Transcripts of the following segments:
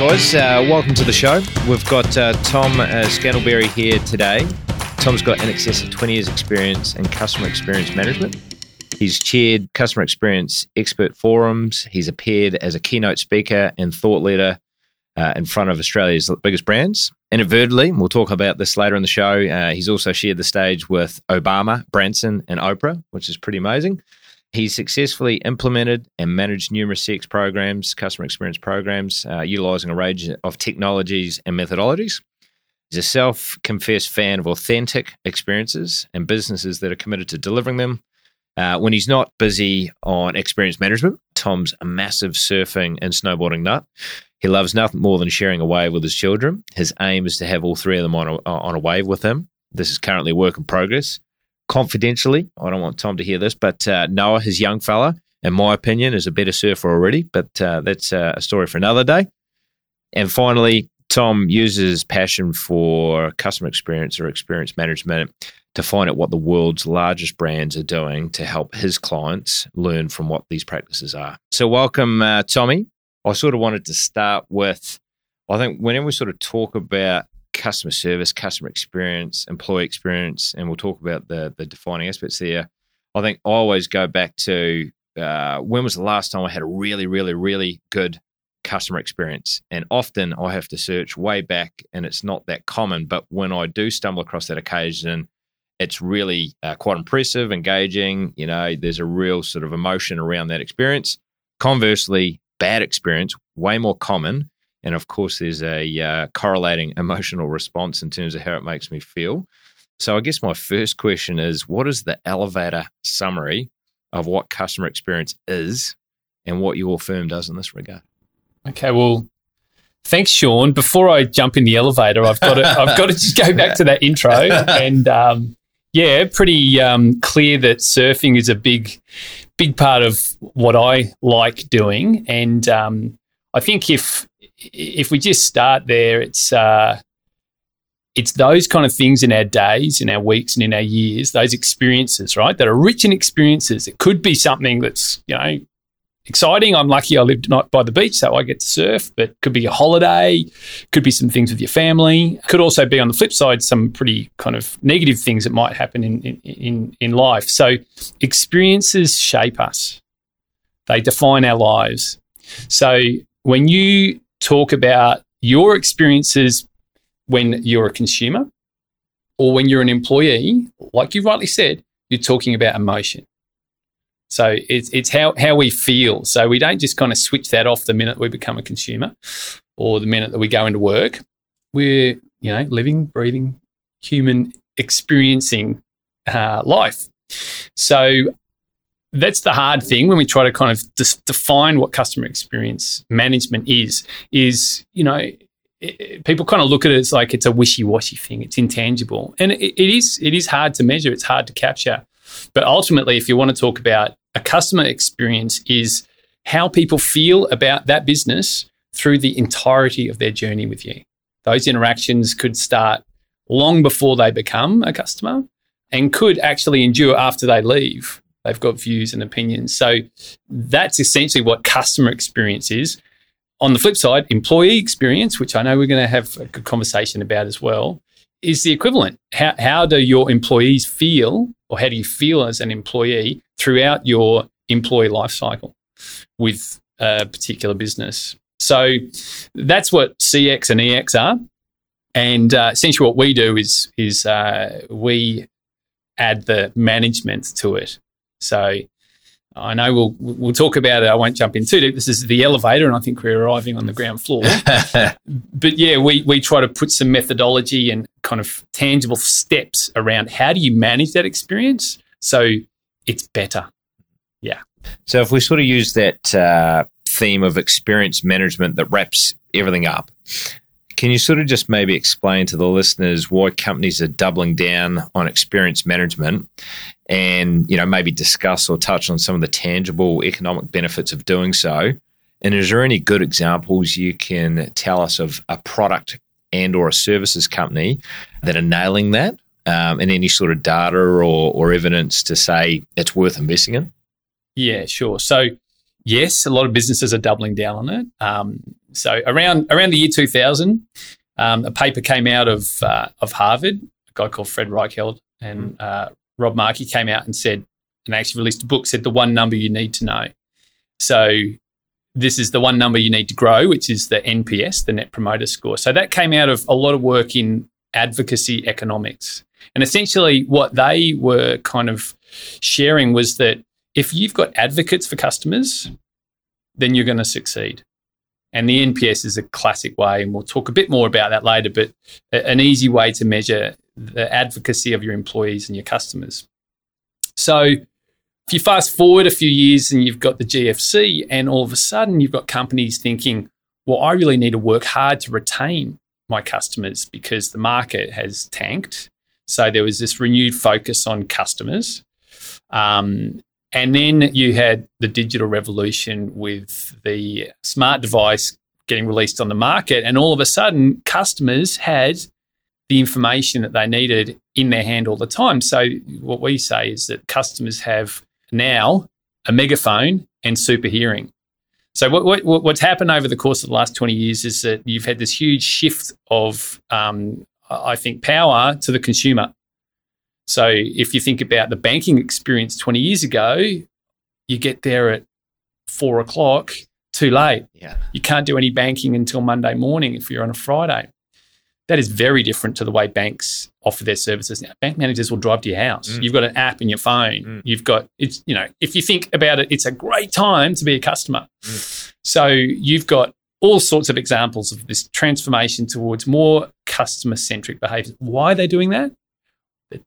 right, guys, uh, welcome to the show. We've got uh, Tom uh, Scantlebury here today. Tom's got in excess of 20 years' experience in customer experience management. He's chaired customer experience expert forums. He's appeared as a keynote speaker and thought leader uh, in front of Australia's biggest brands. Inadvertently, we'll talk about this later in the show. Uh, he's also shared the stage with Obama, Branson, and Oprah, which is pretty amazing. He's successfully implemented and managed numerous CX programs, customer experience programs, uh, utilizing a range of technologies and methodologies. He's a self confessed fan of authentic experiences and businesses that are committed to delivering them. Uh, when he's not busy on experience management, Tom's a massive surfing and snowboarding nut. He loves nothing more than sharing a wave with his children. His aim is to have all three of them on a, on a wave with him. This is currently a work in progress confidentially, I don't want Tom to hear this, but uh, Noah, his young fella, in my opinion, is a better surfer already, but uh, that's uh, a story for another day. And finally, Tom uses passion for customer experience or experience management to find out what the world's largest brands are doing to help his clients learn from what these practices are. So, welcome, uh, Tommy. I sort of wanted to start with I think whenever we sort of talk about customer service, customer experience, employee experience, and we'll talk about the the defining aspects there. I think I always go back to uh, when was the last time I had a really, really, really good customer experience? And often I have to search way back, and it's not that common. But when I do stumble across that occasion, it's really uh, quite impressive, engaging. You know, there's a real sort of emotion around that experience. Conversely, bad experience, way more common and of course, there's a uh, correlating emotional response in terms of how it makes me feel. So, I guess my first question is what is the elevator summary of what customer experience is and what your firm does in this regard? Okay, well, thanks, Shaun. Before I jump in the elevator, I've got to, I've got to just go back to that intro. And um, yeah, pretty um, clear that surfing is a big, big part of what I like doing. And um, I think if if we just start there, it's uh, it's those kind of things in our days, in our weeks, and in our years, those experiences, right, that are rich in experiences. It could be something that's you know exciting. I'm lucky I lived not by the beach, so I get to surf. But could be a holiday, could be some things with your family. Could also be on the flip side some pretty kind of negative things that might happen in in in life. So experiences shape us. They define our lives. So when you talk about your experiences when you're a consumer or when you're an employee, like you rightly said, you're talking about emotion. So it's, it's how, how we feel. So we don't just kind of switch that off the minute we become a consumer or the minute that we go into work. We're, you know, living, breathing, human experiencing uh, life. So that's the hard thing when we try to kind of dis- define what customer experience management is is you know people kind of look at it as like it's a wishy-washy thing it's intangible. And it, it is it is hard to measure it's hard to capture. But ultimately if you want to talk about a customer experience is how people feel about that business through the entirety of their journey with you. Those interactions could start long before they become a customer and could actually endure after they leave They've got views and opinions. So that's essentially what customer experience is. On the flip side, employee experience, which I know we're going to have a good conversation about as well, is the equivalent. How, how do your employees feel, or how do you feel as an employee throughout your employee life cycle with a particular business? So that's what CX and EX are. And uh, essentially, what we do is is uh, we add the management to it. So I know we'll we'll talk about it. I won't jump in too deep. This is the elevator, and I think we're arriving on the ground floor. but yeah, we we try to put some methodology and kind of tangible steps around how do you manage that experience so it's better. Yeah. So if we sort of use that uh, theme of experience management that wraps everything up, can you sort of just maybe explain to the listeners why companies are doubling down on experience management and, you know, maybe discuss or touch on some of the tangible economic benefits of doing so? And is there any good examples you can tell us of a product and or a services company that are nailing that um, and any sort of data or, or evidence to say it's worth investing in? Yeah, sure. So yes, a lot of businesses are doubling down on it. Um, so around around the year 2000, um, a paper came out of uh, of Harvard, a guy called Fred Reichheld and uh, Rob Markey came out and said, and actually released a book, said the one number you need to know. So this is the one number you need to grow, which is the NPS, the Net Promoter Score. So that came out of a lot of work in advocacy economics. And essentially, what they were kind of sharing was that if you've got advocates for customers, then you're going to succeed. And the NPS is a classic way, and we'll talk a bit more about that later, but an easy way to measure the advocacy of your employees and your customers. So if you fast forward a few years and you've got the GFC, and all of a sudden you've got companies thinking, well, I really need to work hard to retain my customers because the market has tanked. So there was this renewed focus on customers. Um, and then you had the digital revolution with the smart device getting released on the market. And all of a sudden, customers had the information that they needed in their hand all the time. So, what we say is that customers have now a megaphone and super hearing. So, what, what, what's happened over the course of the last 20 years is that you've had this huge shift of, um, I think, power to the consumer. So, if you think about the banking experience 20 years ago, you get there at four o'clock, too late. Yeah. You can't do any banking until Monday morning if you're on a Friday. That is very different to the way banks offer their services now. Bank managers will drive to your house. Mm. You've got an app in your phone. Mm. You've got it's you know if you think about it, it's a great time to be a customer. Mm. So you've got all sorts of examples of this transformation towards more customer centric behavior. Why are they doing that?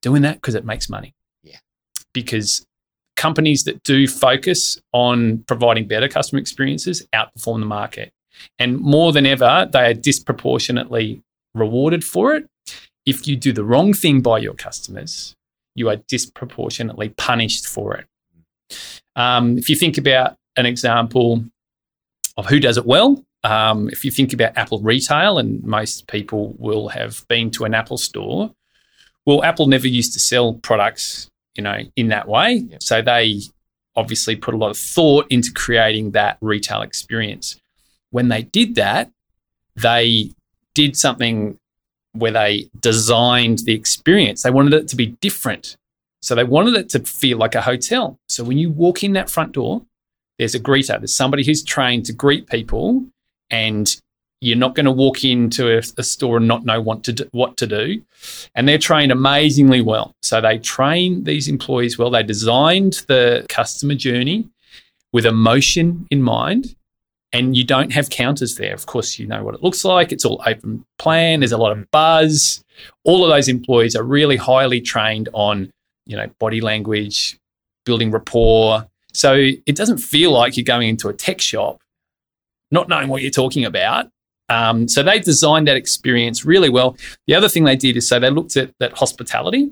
Doing that because it makes money. Yeah. Because companies that do focus on providing better customer experiences outperform the market. And more than ever, they are disproportionately rewarded for it. If you do the wrong thing by your customers, you are disproportionately punished for it. Um, if you think about an example of who does it well, um, if you think about Apple retail, and most people will have been to an Apple store, well, Apple never used to sell products, you know, in that way. Yep. So they obviously put a lot of thought into creating that retail experience. When they did that, they did something where they designed the experience. They wanted it to be different. So they wanted it to feel like a hotel. So when you walk in that front door, there's a greeter, there's somebody who's trained to greet people, and you're not going to walk into a, a, store and not know what to do, what to do. And they're trained amazingly well. So they train these employees well. They designed the customer journey with emotion in mind and you don't have counters there. Of course, you know what it looks like. It's all open plan. There's a lot of buzz. All of those employees are really highly trained on, you know, body language, building rapport. So it doesn't feel like you're going into a tech shop, not knowing what you're talking about. Um, so they designed that experience really well. The other thing they did is so they looked at that hospitality.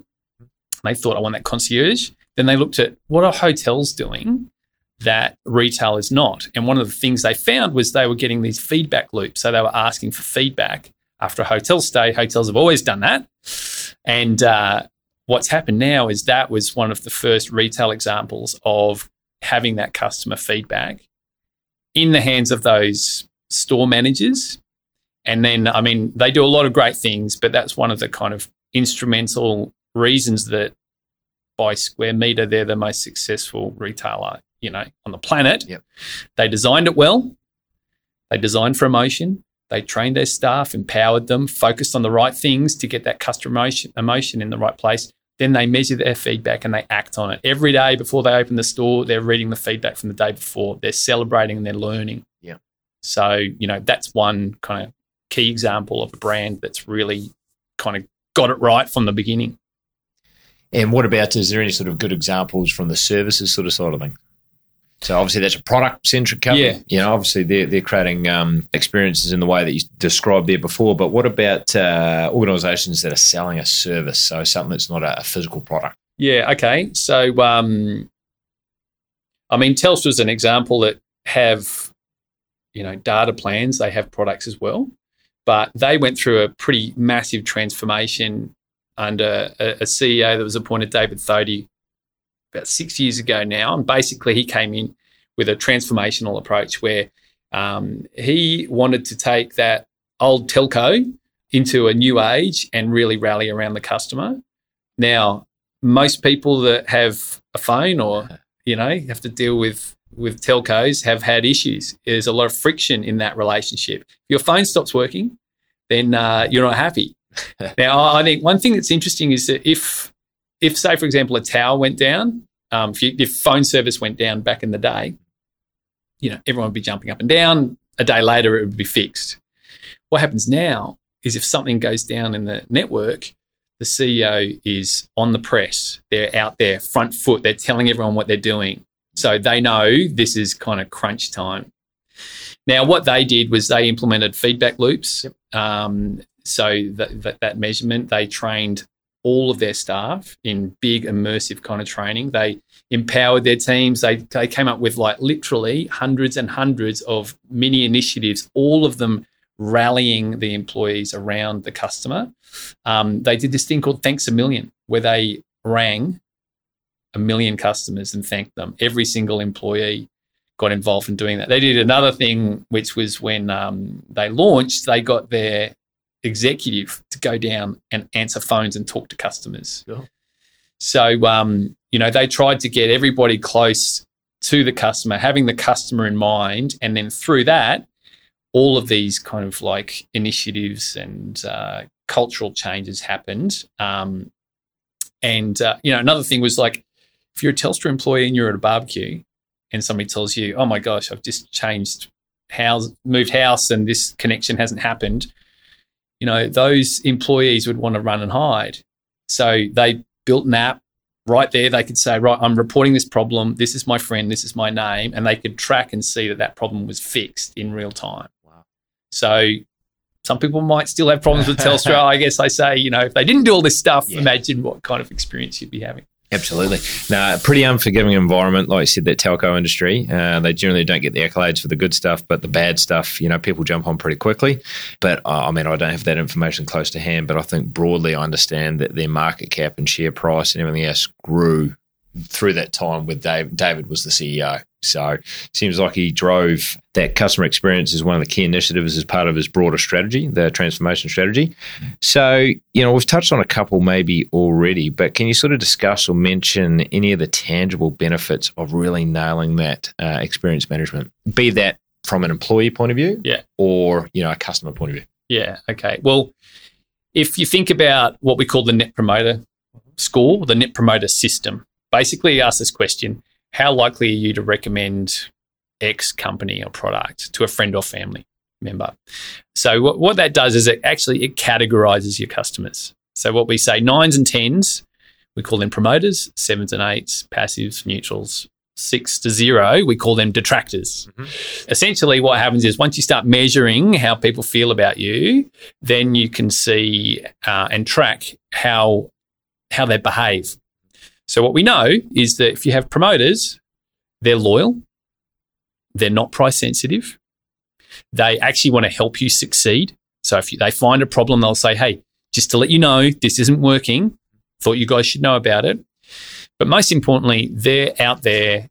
They thought, I want that concierge. Then they looked at what are hotels doing that retail is not. And one of the things they found was they were getting these feedback loops. So they were asking for feedback after a hotel stay. Hotels have always done that. And uh, what's happened now is that was one of the first retail examples of having that customer feedback in the hands of those store managers. And then, I mean, they do a lot of great things, but that's one of the kind of instrumental reasons that by square meter, they're the most successful retailer you know, on the planet. Yep. They designed it well. They designed for emotion. They trained their staff, empowered them, focused on the right things to get that customer emotion, emotion in the right place. Then they measure their feedback and they act on it. Every day before they open the store, they're reading the feedback from the day before. They're celebrating and they're learning. Yeah. So, you know, that's one kind of key example of a brand that's really kind of got it right from the beginning. And what about, is there any sort of good examples from the services sort of side of things? So obviously that's a product centric company. Yeah. You know, obviously they're, they're creating um, experiences in the way that you described there before. But what about uh, organisations that are selling a service? So something that's not a, a physical product. Yeah. Okay. So, um, I mean, Telstra's an example that have, you know, data plans. They have products as well, but they went through a pretty massive transformation under a, a CEO that was appointed, David Thodey, about six years ago now. And basically, he came in with a transformational approach where um, he wanted to take that old telco into a new age and really rally around the customer. Now, most people that have a phone or you know have to deal with with telcos have had issues. There's a lot of friction in that relationship. If your phone stops working, then uh, you're not happy. now, I think one thing that's interesting is that if if say for example a tower went down, um, if, you, if phone service went down back in the day, you know everyone would be jumping up and down. A day later, it would be fixed. What happens now is if something goes down in the network, the CEO is on the press. They're out there, front foot. They're telling everyone what they're doing. So they know this is kind of crunch time. Now, what they did was they implemented feedback loops. Yep. Um, so that, that, that measurement, they trained all of their staff in big immersive kind of training. They empowered their teams. They, they came up with like literally hundreds and hundreds of mini initiatives, all of them rallying the employees around the customer. Um, they did this thing called Thanks a Million, where they rang a million customers and thanked them. Every single employee got involved in doing that. They did another thing, which was when um, they launched, they got their executive to go down and answer phones and talk to customers. So, um, you know, they tried to get everybody close to the customer, having the customer in mind. And then through that, all of these kind of like initiatives and uh, cultural changes happened. Um, and uh, you know, another thing was like, if you're a Telstra employee and you're at a barbecue, and somebody tells you, "Oh my gosh, I've just changed house, moved house, and this connection hasn't happened," you know, those employees would want to run and hide. So they built an app right there. They could say, "Right, I'm reporting this problem. This is my friend. This is my name," and they could track and see that that problem was fixed in real time. Wow. So some people might still have problems with Telstra. I guess I say, you know, if they didn't do all this stuff, yeah. imagine what kind of experience you'd be having. Absolutely. Now, pretty unforgiving environment, like you said, that telco industry. Uh, they generally don't get the accolades for the good stuff, but the bad stuff, you know, people jump on pretty quickly. But uh, I mean, I don't have that information close to hand, but I think broadly I understand that their market cap and share price and everything else grew through that time with Dave. David was the CEO. So seems like he drove that customer experience as one of the key initiatives as part of his broader strategy, the transformation strategy. So, you know, we've touched on a couple maybe already, but can you sort of discuss or mention any of the tangible benefits of really nailing that uh, experience management, be that from an employee point of view yeah. or, you know, a customer point of view? Yeah. Okay. Well, if you think about what we call the net promoter score, the net promoter system, basically ask this question how likely are you to recommend X company or product to a friend or family member? So what, what that does is it actually it categorizes your customers. So what we say nines and tens, we call them promoters, sevens and eights, passives, neutrals, six to zero, we call them detractors. Mm-hmm. Essentially, what happens is once you start measuring how people feel about you, then you can see uh, and track how how they behave. So what we know is that if you have promoters, they're loyal, they're not price sensitive, they actually want to help you succeed. So if you, they find a problem, they'll say, "Hey, just to let you know, this isn't working. Thought you guys should know about it." But most importantly, they're out there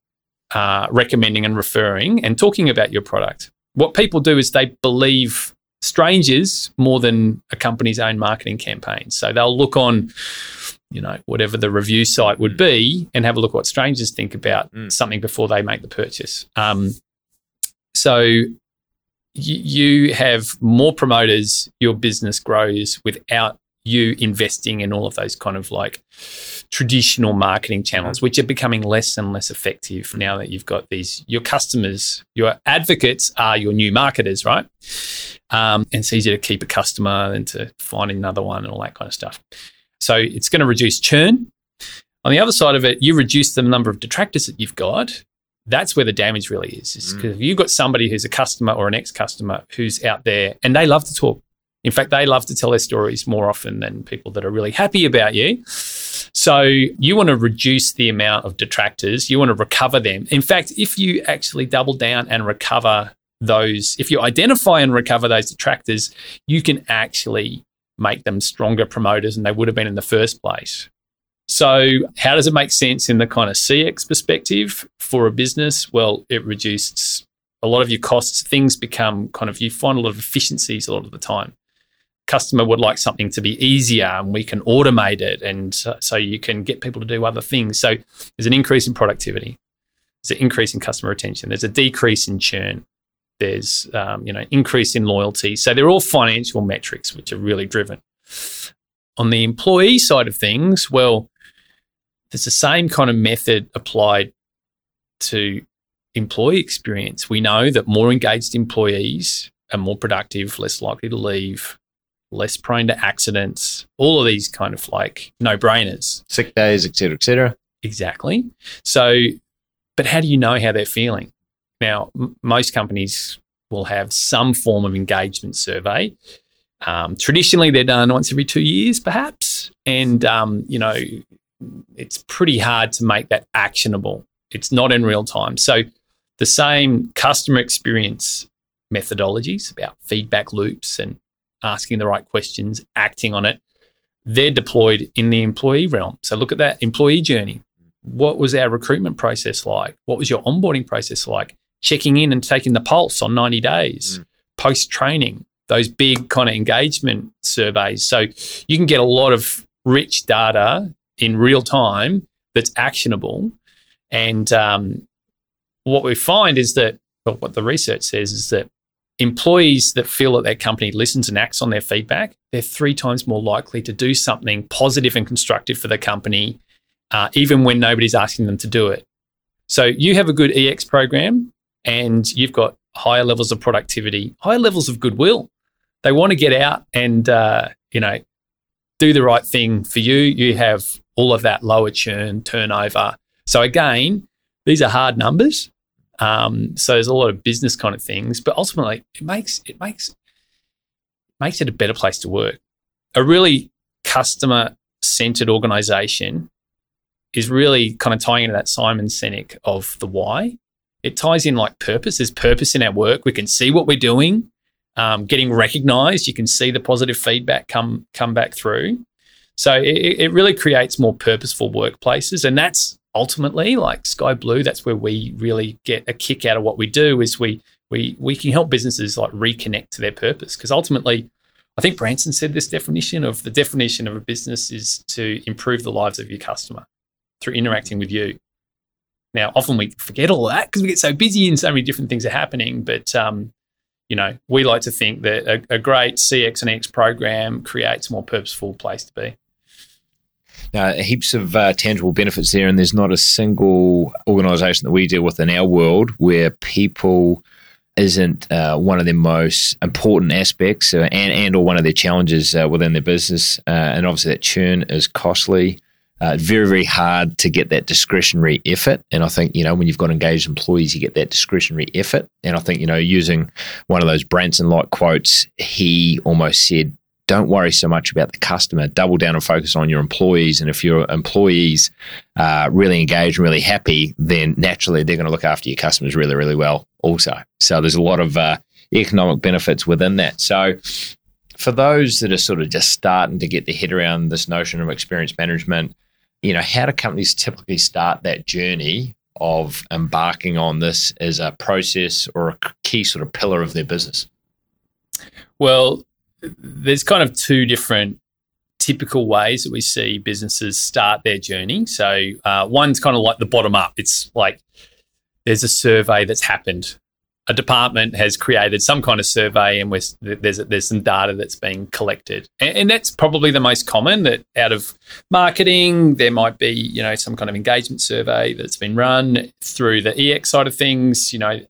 uh, recommending and referring and talking about your product. What people do is they believe strangers more than a company's own marketing campaign. So they'll look on you know, whatever the review site would be and have a look what strangers think about mm. something before they make the purchase. Um, so y- you have more promoters, your business grows without you investing in all of those kind of like traditional marketing channels, mm-hmm. which are becoming less and less effective now that you've got these, your customers, your advocates are your new marketers, right? Um, and it's easier to keep a customer than to find another one and all that kind of stuff. So it's going to reduce churn. On the other side of it, you reduce the number of detractors that you've got. That's where the damage really is. Because mm. if you've got somebody who's a customer or an ex customer who's out there and they love to talk, in fact, they love to tell their stories more often than people that are really happy about you. So you want to reduce the amount of detractors, you want to recover them. In fact, if you actually double down and recover those, if you identify and recover those detractors, you can actually make them stronger promoters than they would have been in the first place. So, how does it make sense in the kind of CX perspective for a business? Well, it reduces a lot of your costs. Things become kind of, you find a lot of efficiencies a lot of the time. Customer would like something to be easier and we can automate it. And so you can get people to do other things. So, there's an increase in productivity, there's an increase in customer retention, there's a decrease in churn. There's um, you know increase in loyalty, so they're all financial metrics which are really driven. On the employee side of things, well, there's the same kind of method applied to employee experience. We know that more engaged employees are more productive, less likely to leave, less prone to accidents, all of these kind of like no brainers. Sick days, et cetera, et cetera. Exactly. So, but how do you know how they're feeling? Now, m- most companies will have some form of engagement survey. Um, traditionally, they're done once every two years, perhaps. And, um, you know, it's pretty hard to make that actionable. It's not in real time. So, the same customer experience methodologies about feedback loops and asking the right questions, acting on it, they're deployed in the employee realm. So, look at that employee journey. What was our recruitment process like? What was your onboarding process like? Checking in and taking the pulse on 90 days, mm. post training, those big kind of engagement surveys. So you can get a lot of rich data in real time that's actionable. And um, what we find is that, well, what the research says is that employees that feel that their company listens and acts on their feedback, they're three times more likely to do something positive and constructive for the company, uh, even when nobody's asking them to do it. So you have a good EX program and you've got higher levels of productivity, higher levels of goodwill. They want to get out and, uh, you know, do the right thing for you. You have all of that lower churn, turnover. So again, these are hard numbers. Um, so there's a lot of business kind of things, but ultimately it makes it makes makes it a better place to work. A really customer centered organization is really kind of tying into that Simon Sinek of the why. It ties in like purpose. There's purpose in our work. We can see what we're doing, um, getting recognized. You can see the positive feedback come come back through. So it, it really creates more purposeful workplaces, and that's ultimately like Sky Blue. That's where we really get a kick out of what we do. Is we we we can help businesses like reconnect to their purpose because ultimately. I think Branson said this definition of the definition of a business is to improve the lives of your customer through interacting with you. Now, often we forget all that because we get so busy and so many different things are happening. But um, you know, we like to think that a, a great CX and EX program creates a more purposeful place to be. Now, heaps of uh, tangible benefits there, and there's not a single organisation that we deal with in our world where people isn't uh, one of their most important aspects uh, and, and or one of their challenges uh, within their business. Uh, and obviously, that churn is costly. Uh, very, very hard to get that discretionary effort. And I think, you know, when you've got engaged employees, you get that discretionary effort. And I think, you know, using one of those Branson like quotes, he almost said, don't worry so much about the customer. Double down and focus on your employees. And if your employees are really engaged and really happy, then naturally they're going to look after your customers really, really well also. So there's a lot of uh, economic benefits within that. So for those that are sort of just starting to get their head around this notion of experience management, you know, how do companies typically start that journey of embarking on this as a process or a key sort of pillar of their business? Well, there's kind of two different typical ways that we see businesses start their journey. So uh, one's kind of like the bottom up. It's like there's a survey that's happened. A department has created some kind of survey, and there's there's some data that's being collected, and, and that's probably the most common. That out of marketing, there might be you know some kind of engagement survey that's been run through the EX side of things. You know,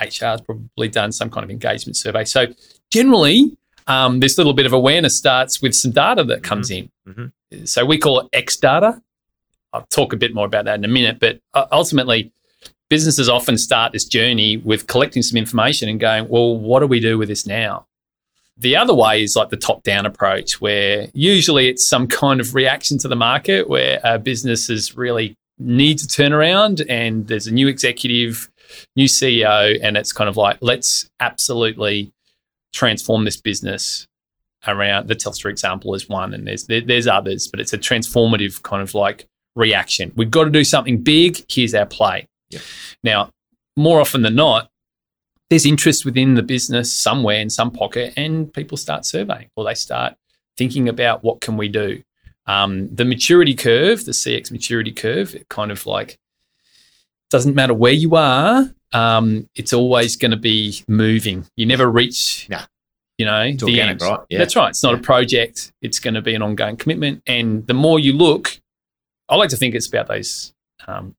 HR has probably done some kind of engagement survey. So generally, um, this little bit of awareness starts with some data that comes mm-hmm. in. Mm-hmm. So we call it X data. I'll talk a bit more about that in a minute, but uh, ultimately, businesses often start this journey with collecting some information and going, well, what do we do with this now? The other way is like the top down approach, where usually it's some kind of reaction to the market where a business is really need to turn around and there's a new executive, new CEO, and it's kind of like, let's absolutely transform this business around the Telstra example is one, and there's there, there's others, but it's a transformative kind of like reaction. We've got to do something big. Here's our play. Yep. Now, more often than not, there's interest within the business somewhere in some pocket, and people start surveying or they start thinking about what can we do. Um, the maturity curve, the CX maturity curve, it kind of like doesn't matter where you are. Um, it's always going to be moving. You never reach, Yeah. you know, It's the organic, end. right? Yeah. That's right. It's not Yeah. a project. It's going to be an ongoing commitment. And the more you look, I like to think it's about those um,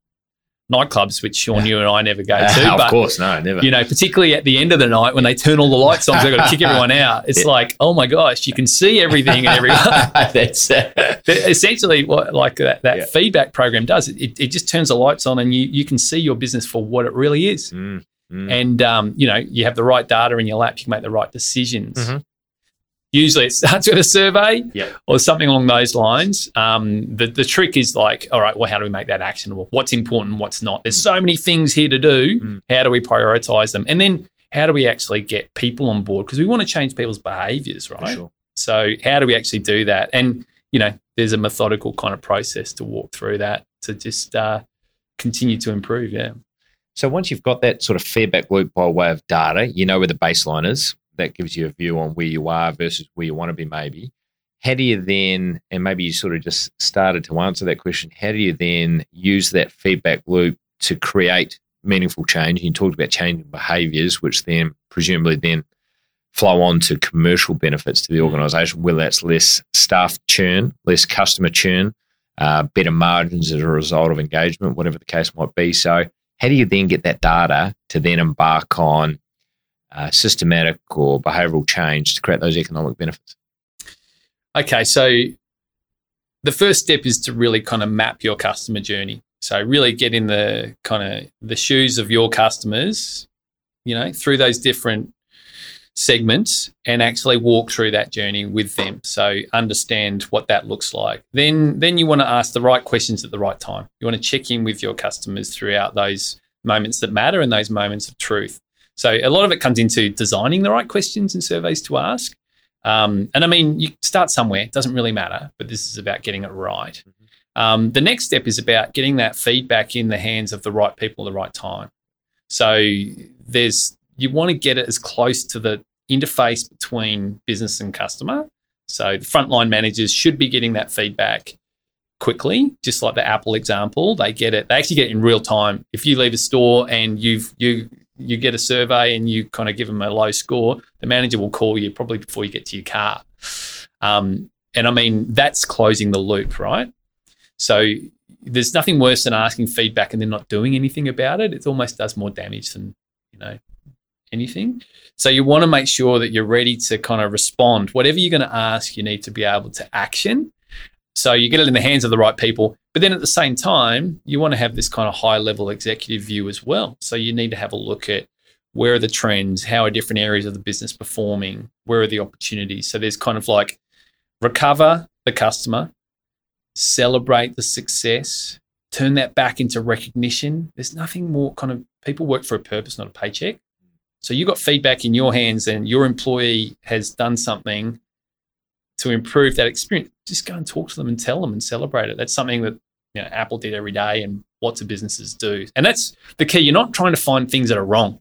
nightclubs, which Shaun, you and I never go to. of but course, no, never. you know, particularly at the end of the night when they turn all the lights on, they've got to kick everyone out. It's Yeah. like, oh my gosh, you can see everything and everyone. That's uh, essentially, what like that, that Yeah. feedback program does, it, it just turns the lights on and you, you can see your business for what it really is. mm, mm. And, um, you know, you have the right data in your lap, you can make the right decisions. Mhm. Usually it starts with a survey Yep. or something along those lines. Um, the, the trick is like, all right, well, how do we make that actionable? What's important, what's not? There's so many things here to do. Mm. How do we prioritize them? And then how do we actually get people on board? Because we want to change people's behaviors, right? sure. So how do we actually do that? And you know, there's a methodical kind of process to walk through that to just uh, continue to improve. Yeah. So once you've got that sort of feedback loop by way of data, you know where the baseline is. That gives you a view on where you are versus where you want to be, maybe. How do you then, and maybe you sort of just started to answer that question, how do you then use that feedback loop to create meaningful change? You talked about changing behaviors, which then presumably then flow on to commercial benefits to the organization, whether that's less staff churn, less customer churn, uh, better margins as a result of engagement, whatever the case might be. So, how do you then get that data to then embark on uh, systematic or behavioral change to create those economic benefits? Okay. So the first step is to really kind of map your customer journey. So really get in the kind of the shoes of your customers, you know, through those different segments and actually walk through that journey with them. So understand what that looks like. Then then you want to ask the right questions at the right time. You want to check in with your customers throughout those moments that matter and those moments of truth. So a lot of it comes into designing the right questions and surveys to ask. Um, and I mean, you start somewhere, it doesn't really matter, but this is about getting it right. Um, the next step is about getting that feedback in the hands of the right people at the right time. So there's you want to get it as close to the interface between business and customer. So the frontline managers should be getting that feedback quickly, just like the Apple example. They get it, they actually get it in real time. If you leave a store and you've you you get a survey and you kind of give them a low score, the manager will call you probably before you get to your car. Um, and I mean, that's closing the loop, right? So there's nothing worse than asking feedback and then not doing anything about it. It almost does more damage than, you know, anything. So you want to make sure that you're ready to kind of respond. Whatever you're going to ask, you need to be able to action. So you get it in the hands of the right people. But then at the same time, you want to have this kind of high level executive view as well. So you need to have a look at where are the trends, how are different areas of the business performing, where are the opportunities. So there's kind of like recover the customer, celebrate the success, turn that back into recognition. There's nothing more kind of people work for a purpose, not a paycheck. So you got feedback in your hands and your employee has done something to improve that experience. Just go and talk to them and tell them and celebrate it. That's something that you know, Apple did every day and lots of businesses do. And that's the key. You're not trying to find things that are wrong.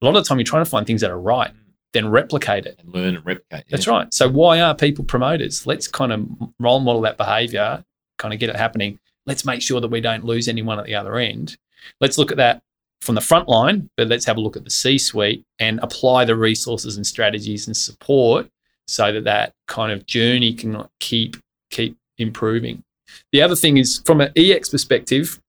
A lot of the time you're trying to find things that are right, then replicate it. And learn and replicate. That's right. So why are people promoters? Let's kind of role model that behavior, kind of get it happening. Let's make sure that we don't lose anyone at the other end. Let's look at that from the front line, but let's have a look at the C suite and apply the resources and strategies and support so that that kind of journey can keep keep improving. The other thing is from an EX perspective,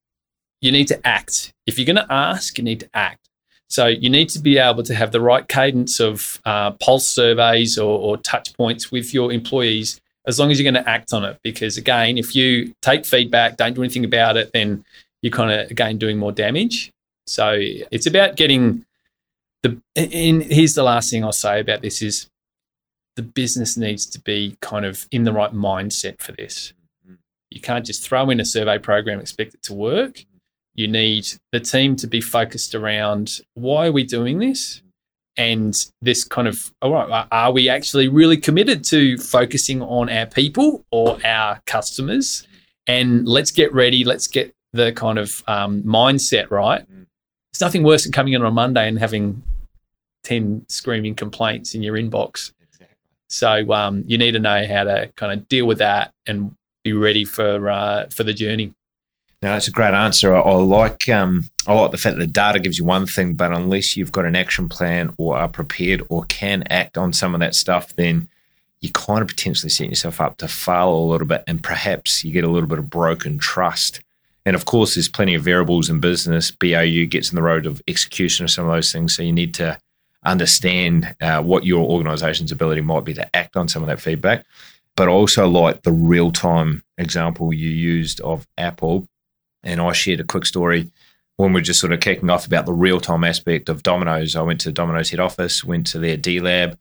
you need to act. If you're going to ask, you need to act. So you need to be able to have the right cadence of uh, pulse surveys or, or touch points with your employees as long as you're going to act on it. Because again, if you take feedback, don't do anything about it, then you're kind of again doing more damage. So it's about getting the. And here's the last thing I'll say about this is the business needs to be kind of in the right mindset for this. You can't just throw in a survey program and expect it to work. You need the team to be focused around why are we doing this and this kind of all right are we actually really committed to focusing on our people or our customers and let's get ready let's get the kind of um, mindset right mm. there's nothing worse than coming in on a monday and having 10 screaming complaints in your inbox. So um, you need to know how to kind of deal with that and be ready for uh, for the journey no, that's a great answer. I, I like um, I like the fact that the data gives you one thing, but unless you've got an action plan or are prepared or can act on some of that stuff, then you kind of potentially set yourself up to fail a little bit, and perhaps you get a little bit of broken trust. And of course, there's plenty of variables in business. BAU gets in the road of execution of some of those things, so you need to understand uh, what your organization's ability might be to act on some of that feedback. But also like the real time example you used of Apple and I shared a quick story when we are just sort of kicking off about the real time aspect of Domino's. I went to Domino's head office, went to their D lab,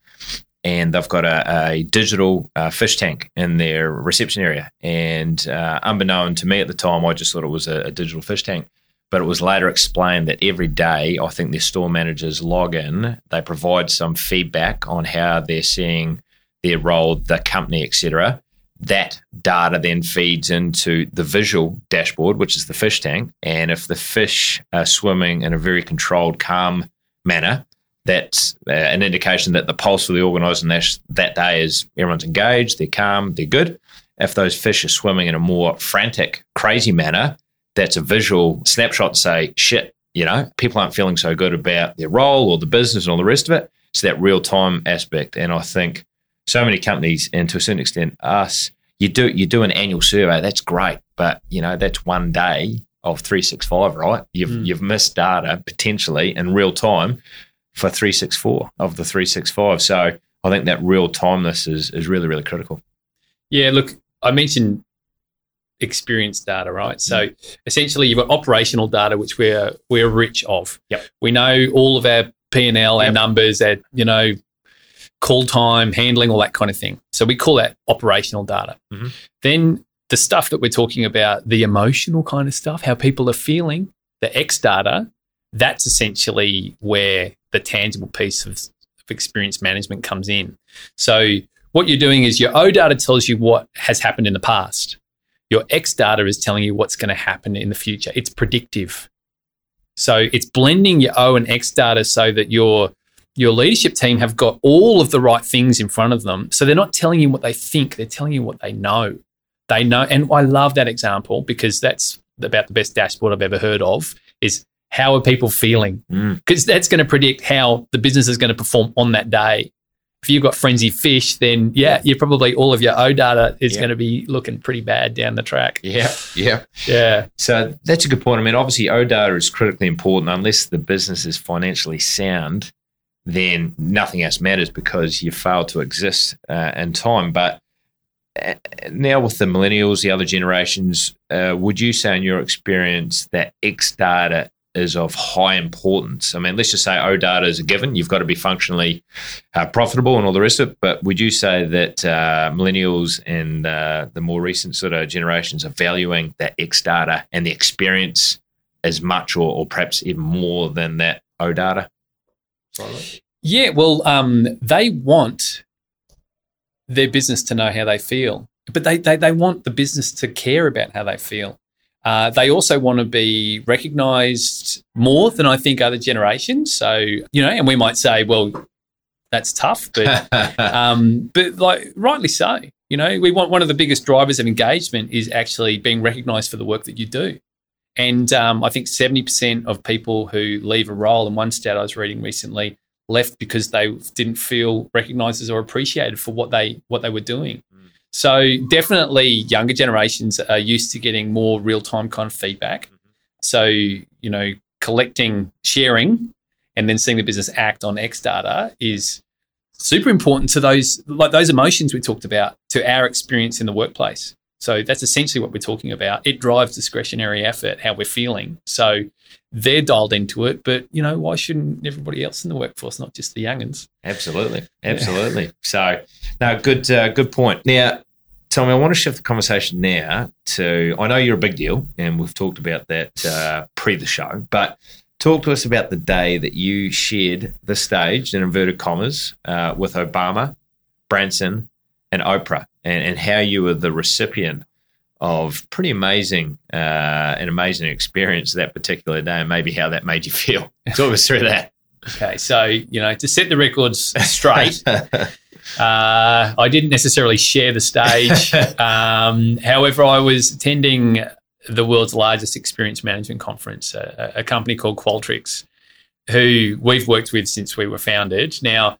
and they've got a, a digital uh, fish tank in their reception area. And uh, unbeknown to me at the time, I just thought it was a, a, digital fish tank. But it was later explained that every day, I think their store managers log in, they provide some feedback on how they're seeing their role, the company, etc that data then feeds into the visual dashboard, which is the fish tank. And if the fish are swimming in a very controlled, calm manner, that's uh, an indication that the pulse of the organisation that day is everyone's engaged, they're calm, they're good. If those fish are swimming in a more frantic, crazy manner, that's a visual snapshot say, shit, you know, people aren't feeling so good about their role or the business and all the rest of it. It's that real time aspect. And I think so many companies, and to a certain extent, us, you do you do an annual survey. That's great, but you know that's one day of three six five, right? You've mm. you've missed data potentially in real time for three six four of the three six five. So I think that real timeness is is really really critical. Yeah, look, I mentioned experience data, right? So mm. essentially, you've got operational data, which we're we're rich of. Yep. We know all of our P and L, our yep. numbers, our you know call time, handling, all that kind of thing. So we call that operational data. Mm-hmm. Then the stuff that we're talking about, the emotional kind of stuff, how people are feeling, the X data, that's essentially where the tangible piece of, of experience management comes in. So what you're doing is your O data tells you what has happened in the past. Your X data is telling you what's going to happen in the future. It's predictive. So it's blending your O and X data so that you're your leadership team have got all of the right things in front of them. So they're not telling you what they think, they're telling you what they know. They know, and I love that example because that's about the best dashboard I've ever heard of is how are people feeling? Because mm. that's going to predict how the business is going to perform on that day. If you've got frenzied fish, then yeah, you're probably all of your O data is yeah. going to be looking pretty bad down the track. Yeah, yeah, yeah. So that's a good point. I mean, obviously, O data is critically important unless the business is financially sound then nothing else matters because you failed to exist uh, in time. But uh, now with the millennials, the other generations, uh, would you say in your experience that X data is of high importance? I mean, let's just say O data is a given. You've got to be functionally uh, profitable and all the rest of it. But would you say that uh, millennials and uh, the more recent sort of generations are valuing that X data and the experience as much or, or perhaps even more than that O data? Yeah, well, um, they want their business to know how they feel, but they, they, they want the business to care about how they feel. Uh, they also want to be recognized more than I think other generations. So, you know, and we might say, well, that's tough, but, um, but like rightly so. You know, we want one of the biggest drivers of engagement is actually being recognized for the work that you do. And um, I think 70% of people who leave a role, in one stat I was reading recently, left because they didn't feel recognized or appreciated for what they what they were doing. So definitely younger generations are used to getting more real-time kind of feedback. So, you know, collecting, sharing, and then seeing the business act on X data is super important to those like those emotions we talked about to our experience in the workplace. So that's essentially what we're talking about. It drives discretionary effort, how we're feeling. So they're dialed into it, but you know, why shouldn't everybody else in the workforce, not just the youngins? Absolutely, absolutely. Yeah. So, no, good, uh, good point. Now, Tommy, I want to shift the conversation now to. I know you're a big deal, and we've talked about that uh, pre the show, but Talk to us about the day that you shared the stage in inverted commas uh, with Obama, Branson, and Oprah, and, and how you were the recipient of pretty amazing, uh, an amazing experience that particular day, and maybe how that made you feel. Talk us through that. Okay, so you know, to set the records straight, uh, I didn't necessarily share the stage. Um, however, I was attending the world's largest experience management conference, a, a, company called Qualtrics, who we've worked with since we were founded. Now,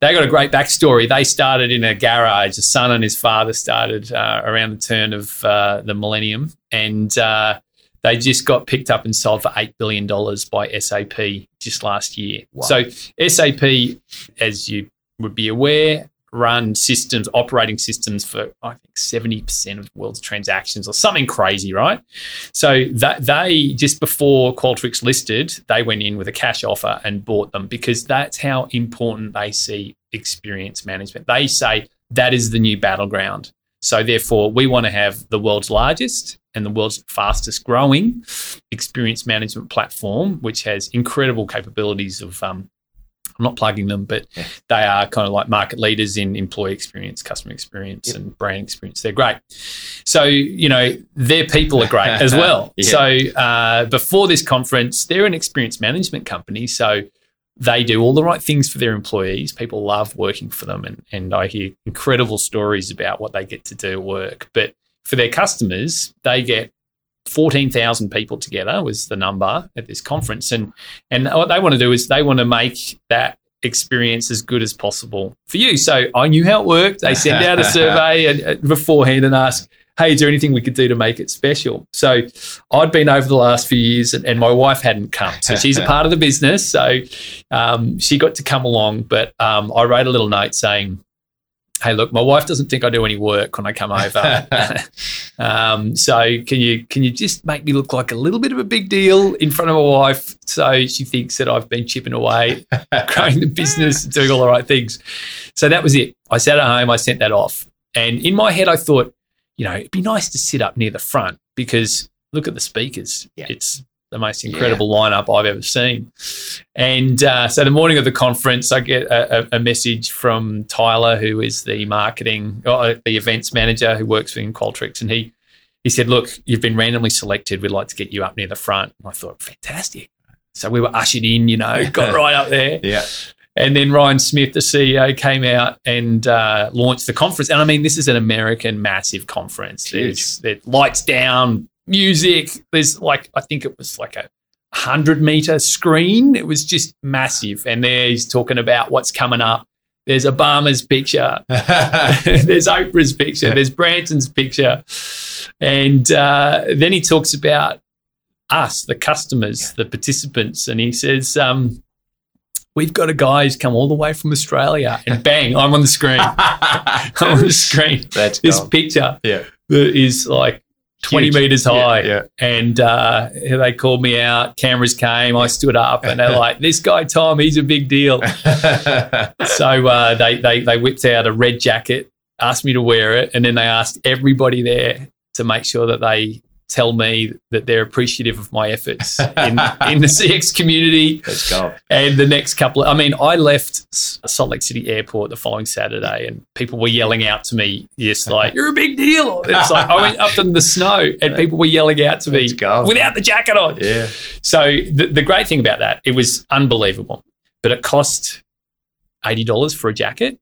they got a great backstory. They started in a garage. A son and his father started uh, around the turn of uh, the millennium, and uh, they just got picked up and sold for $8 billion by SAP just last year. Wow. So, SAP, as you would be aware, run systems, operating systems for I think 70% of the world's transactions or something crazy, right? So that they just before Qualtrics listed, they went in with a cash offer and bought them because that's how important they see experience management. They say that is the new battleground. So therefore, we want to have the world's largest and the world's fastest growing experience management platform, which has incredible capabilities of um, I'm not plugging them, but yeah. they are kind of like market leaders in employee experience, customer experience, yep. and brand experience. They're great. So, you know, their people are great as well. yeah. So, uh, before this conference, they're an experience management company. So, they do all the right things for their employees. People love working for them. And, and I hear incredible stories about what they get to do at work. But for their customers, they get 14,000 people together was the number at this conference. And, and what they want to do is they want to make that experience as good as possible for you. So I knew how it worked. They send out a survey and, uh, beforehand and ask, hey, is there anything we could do to make it special? So I'd been over the last few years and, and my wife hadn't come. So she's a part of the business. So um, she got to come along. But um, I wrote a little note saying, hey, look, my wife doesn't think I do any work when I come over. um, so can you can you just make me look like a little bit of a big deal in front of my wife, so she thinks that I've been chipping away, growing the business, doing all the right things. So that was it. I sat at home. I sent that off, and in my head, I thought, you know, it'd be nice to sit up near the front because look at the speakers. Yeah. It's the most incredible yeah. lineup I've ever seen. And uh, so the morning of the conference, I get a, a, message from Tyler, who is the marketing, or uh, the events manager who works in Qualtrics, and he he said, "Look, you've been randomly selected. We'd like to get you up near the front." And I thought, fantastic. So we were ushered in, you know, got right up there. Yeah. And then Ryan Smith, the CEO, came out and uh, launched the conference. And I mean, this is an American massive conference. There's lights down, music. There's like, I think it was like a hundred meter screen. It was just massive. And there he's talking about what's coming up. There's Obama's picture. there's Oprah's picture. There's Branson's picture. And uh, then he talks about us, the customers, the participants. And he says, um, We've got a guy who's come all the way from Australia, and bang, I'm on the screen. I'm on the screen. That's this picture yeah. that is like 20 Huge. meters high. Yeah, yeah. And uh, they called me out. Cameras came. I stood up and they're like, this guy, Tom, he's a big deal. so uh, they, they, they whipped out a red jacket, asked me to wear it. And then they asked everybody there to make sure that they tell me that they're appreciative of my efforts in, in the CX community. Let's go. And the next couple of, I mean, I left Salt Lake City Airport the following Saturday and people were yelling out to me, yes, like, you're a big deal. It's like, I went up in the snow and people were yelling out to me without the jacket on. Yeah. So the, the great thing about that, it was unbelievable, but it cost $80 for a jacket.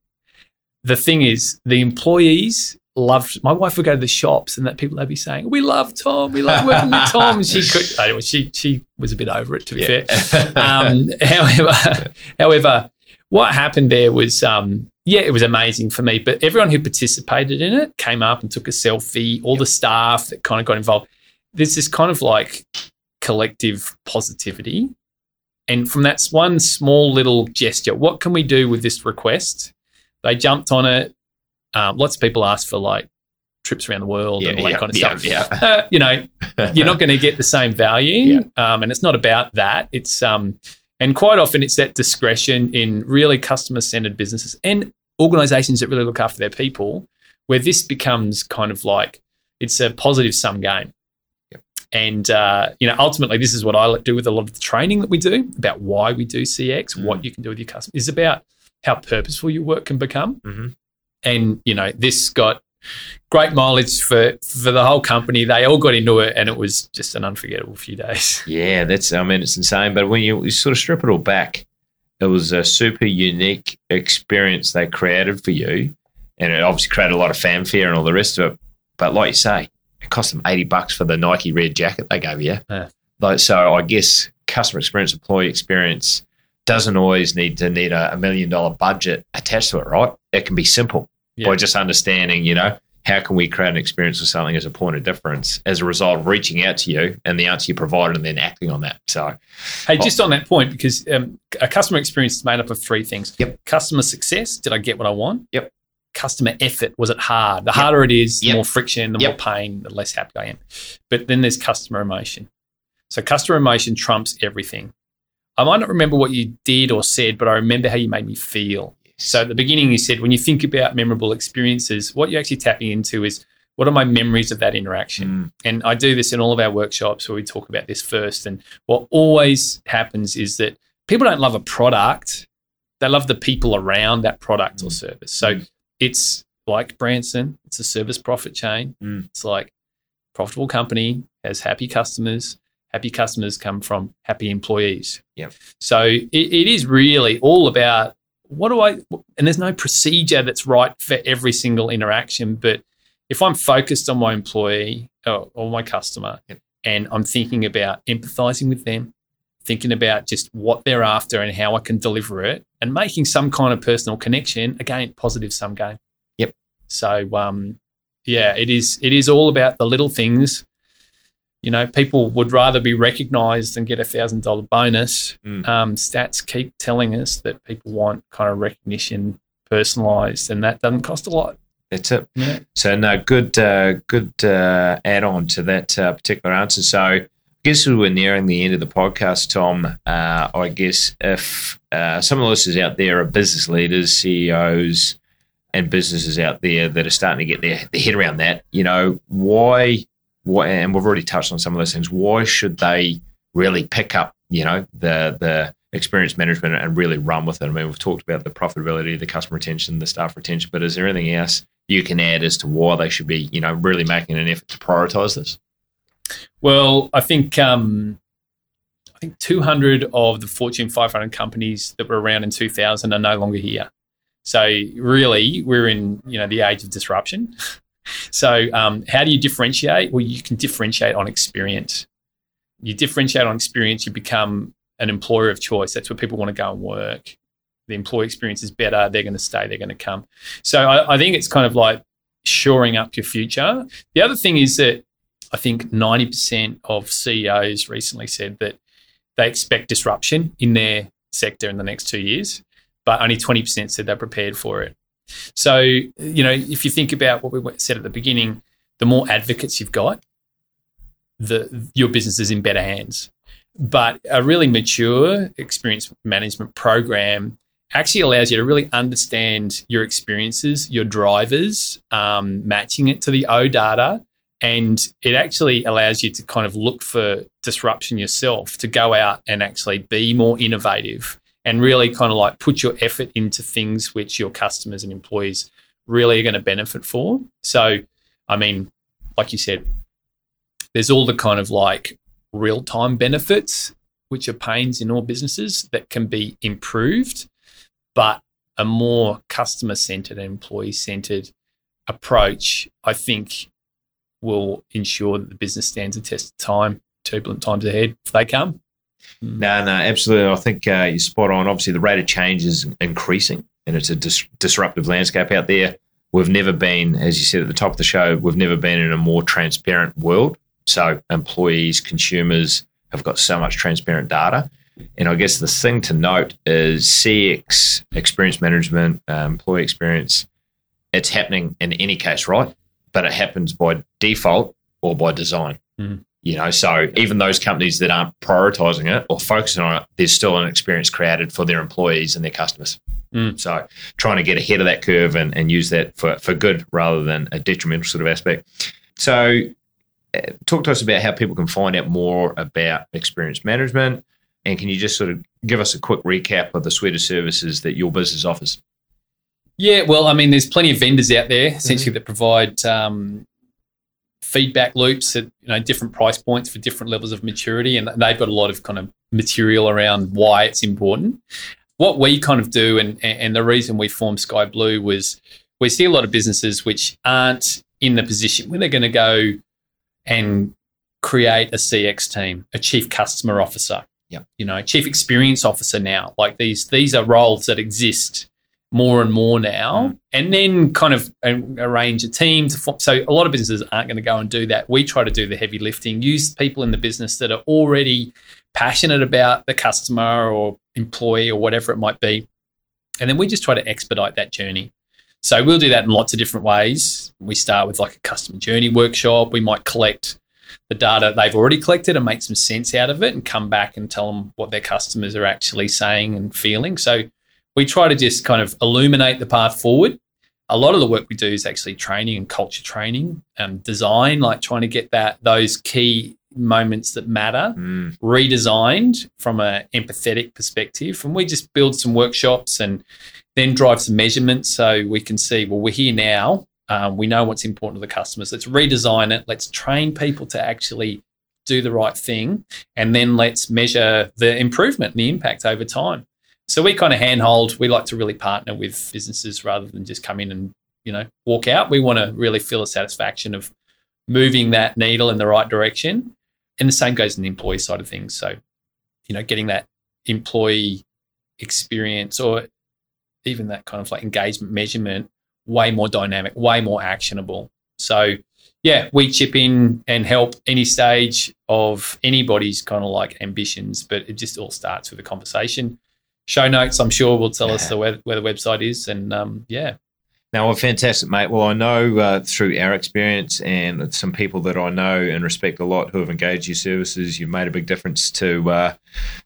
The thing is, the employees loved. My wife would go to the shops, and that people would be saying, "We love Tom. We love working with Tom." She could. Anyway, she she was a bit over it, to be yeah. fair. Um, however, however, what happened there was, um, yeah, it was amazing for me. But everyone who participated in it came up and took a selfie. All the staff that kind of got involved. There's this kind of like collective positivity. And from that one small little gesture, what can we do with this request? They jumped on it um, lots of people ask for like trips around the world yeah, and all that yeah, kind of yeah, stuff. Uh, you know, you're not going to get the same value, um, and it's not about that. It's um, and quite often it's that discretion in really customer centered businesses and organizations that really look after their people, where this becomes kind of like it's a positive sum game. And uh, you know, ultimately, this is what I do with a lot of the training that we do about why we do CX, Mm. what you can do with your customers. Is about how purposeful your work can become. Mhm. And you know, this got great mileage for for the whole company. They all got into it, and it was just an unforgettable few days. Yeah, that's. I mean, it's insane. But when you, you sort of strip it all back, it was a super unique experience they created for you, and it obviously created a lot of fanfare and all the rest of it. But like you say, it cost them eighty bucks for the Nike red jacket they gave you. Yeah. Like so, I guess customer experience, employee experience doesn't always need to need a, a million dollar budget attached to it, right? It can be simple Yeah. by just understanding, you know, how can we create an experience with something as a point of difference as a result of reaching out to you and the answer you provided and then acting on that. So, Hey, just on that point, because um, a customer experience is made up of three things. Yep. Customer success. Did I get what I want? Yep. Customer effort. Was it hard? The harder it is, the Yep. more friction, the Yep. more pain, the less happy I am. But then there's customer emotion. So customer emotion trumps everything. I might not remember what you did or said, but I remember how you made me feel. So at the beginning, you said when you think about memorable experiences, what you're actually tapping into is what are my memories of that interaction? Mm, And I do this in all of our workshops where we talk about this first. And what always happens is that people don't love a product, they love the people around that product or service. So Mm. it's like Branson, it's a service profit chain. Mm. It's like profitable company has happy customers. Happy customers come from happy employees. Yep. So it, it is really all about what do I, and there's no procedure that's right for every single interaction. But if I'm focused on my employee or, or my customer Yep. and I'm thinking about empathizing with them, thinking about just what they're after and how I can deliver it and making some kind of personal connection, again, positive sum game. Yep. So, um, yeah, it is, it is all about the little things. You know, people would rather be recognized than get a thousand dollar bonus. Mm. Um, stats keep telling us that people want kind of recognition, personalized, and that doesn't cost a lot. that's it. Yeah. So, no, good, uh, good uh, add on to that uh, particular answer. So, I guess we we're nearing the end of the podcast, Tom. Uh, I guess if uh, some of the listeners out there are business leaders, CEOs, and businesses out there that are starting to get their, their head around that, you know, why, and we've already touched on some of those things, why should they really pick up, you know, the, the, experience management and really run with it. I mean, we've talked about the profitability, the customer retention, the staff retention, but is there anything else you can add as to why they should be, you know, really making an effort to prioritize this? Well, I think um, I think 200 of the Fortune 500 companies that were around in 2000 are no longer here. So really, we're in you know the age of disruption. So um, how do you differentiate? Well, you can differentiate on experience. You differentiate on experience, you become an employer of choice. That's where people want to go and work. The employee experience is better. They're going to stay. They're going to come. So I, I think it's kind of like shoring up your future. The other thing is that I think 90% of CEOs recently said that they expect disruption in their sector in the next two years, but only 20% said they're prepared for it. So, you know, if you think about what we said at the beginning, the more advocates you've got, the your business is in better hands. But a really mature experience management program actually allows you to really understand your experiences, your drivers, um, matching it to the O data, and it actually allows you to kind of look for disruption yourself to go out and actually be more innovative and really kind of like put your effort into things which your customers and employees really are going to benefit for. So, I mean, like you said, there's all the kind of like real time benefits, which are pains in all businesses that can be improved, but a more customer centered and employee centered approach, I think, will ensure that the business stands the test of time, turbulent times ahead if they come. No, no, absolutely. I think uh, you're spot on. Obviously, the rate of change is increasing, and it's a dis- disruptive landscape out there. We've never been, as you said at the top of the show, we've never been in a more transparent world. So, employees, consumers have got so much transparent data. And I guess the thing to note is CX, experience management, uh, employee experience, it's happening in any case, right? But it happens by default or by design. Mhm. You know, so even those companies that aren't prioritizing it or focusing on it, there's still an experience created for their employees and their customers. Mm. So trying to get ahead of that curve and, and use that for, for good rather than a detrimental sort of aspect. So talk to us about how people can find out more about experience management. And can you just sort of give us a quick recap of the suite of services that your business offers? Yeah, well, I mean, there's plenty of vendors out there essentially mm-hmm. that provide um, feedback loops at you know different price points for different levels of maturity, and they've got a lot of kind of material around why it's important. What we kind of do, and and the reason we formed Sky Blue was we see a lot of businesses which aren't in the position where they're going to go and create a CX team, a chief customer officer, yeah, you know, chief experience officer now. Like these these are roles that exist more and more now, mm. and then kind of arrange a team to. Form. So a lot of businesses aren't going to go and do that. We try to do the heavy lifting. Use people in the business that are already passionate about the customer or employee or whatever it might be, and then we just try to expedite that journey. So we'll do that in lots of different ways. We start with like a customer journey workshop. We might collect the data they've already collected and make some sense out of it and come back and tell them what their customers are actually saying and feeling. So we try to just kind of illuminate the path forward. A lot of the work we do is actually training and culture training and design, like trying to get that those key moments that matter mm. redesigned from an empathetic perspective. And we just build some workshops and then drive some measurements so we can see, well, we're here now. Um, we know what's important to the customers. Let's redesign it. Let's train people to actually do the right thing. And then let's measure the improvement and the impact over time. So we kind of handhold. We like to really partner with businesses rather than just come in and you know walk out. We want to really feel a satisfaction of moving that needle in the right direction. And the same goes in the employee side of things. So you know, getting that employee experience or even that kind of like engagement measurement way more dynamic, way more actionable. So yeah, we chip in and help any stage of anybody's kind of like ambitions, but it just all starts with a conversation show notes, I'm sure, will tell yeah. us the, where, where, the website is. And um, yeah. Now, well, fantastic, mate. Well, I know uh, through our experience and some people that I know and respect a lot who have engaged your services, you've made a big difference to uh,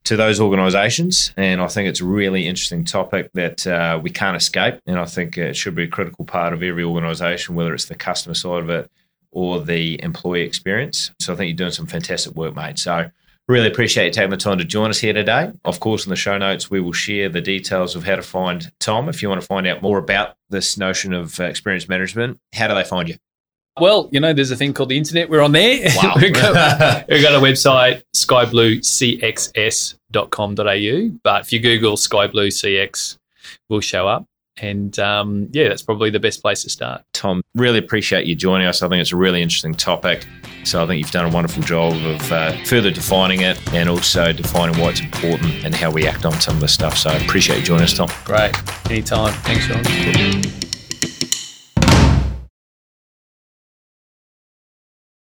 to those organisations. And I think it's a really interesting topic that uh, we can't escape. And I think it should be a critical part of every organisation, whether it's the customer side of it or the employee experience. So I think you're doing some fantastic work, mate. So Really appreciate you taking the time to join us here today. Of course, in the show notes, we will share the details of how to find Tom. If you want to find out more about this notion of uh, experience management, how do they find you? Well, you know, there's a thing called the internet. We're on there. Wow. we've, got, we've got a website, skybluecx.com.au. But if you Google Skyblue CX, we'll show up. And um, yeah, that's probably the best place to start. Tom, really appreciate you joining us. I think it's a really interesting topic. So I think you've done a wonderful job of uh, further defining it and also defining why it's important and how we act on some of the stuff. So I appreciate you joining us, Tom. Great. Anytime. Thanks, Shaun.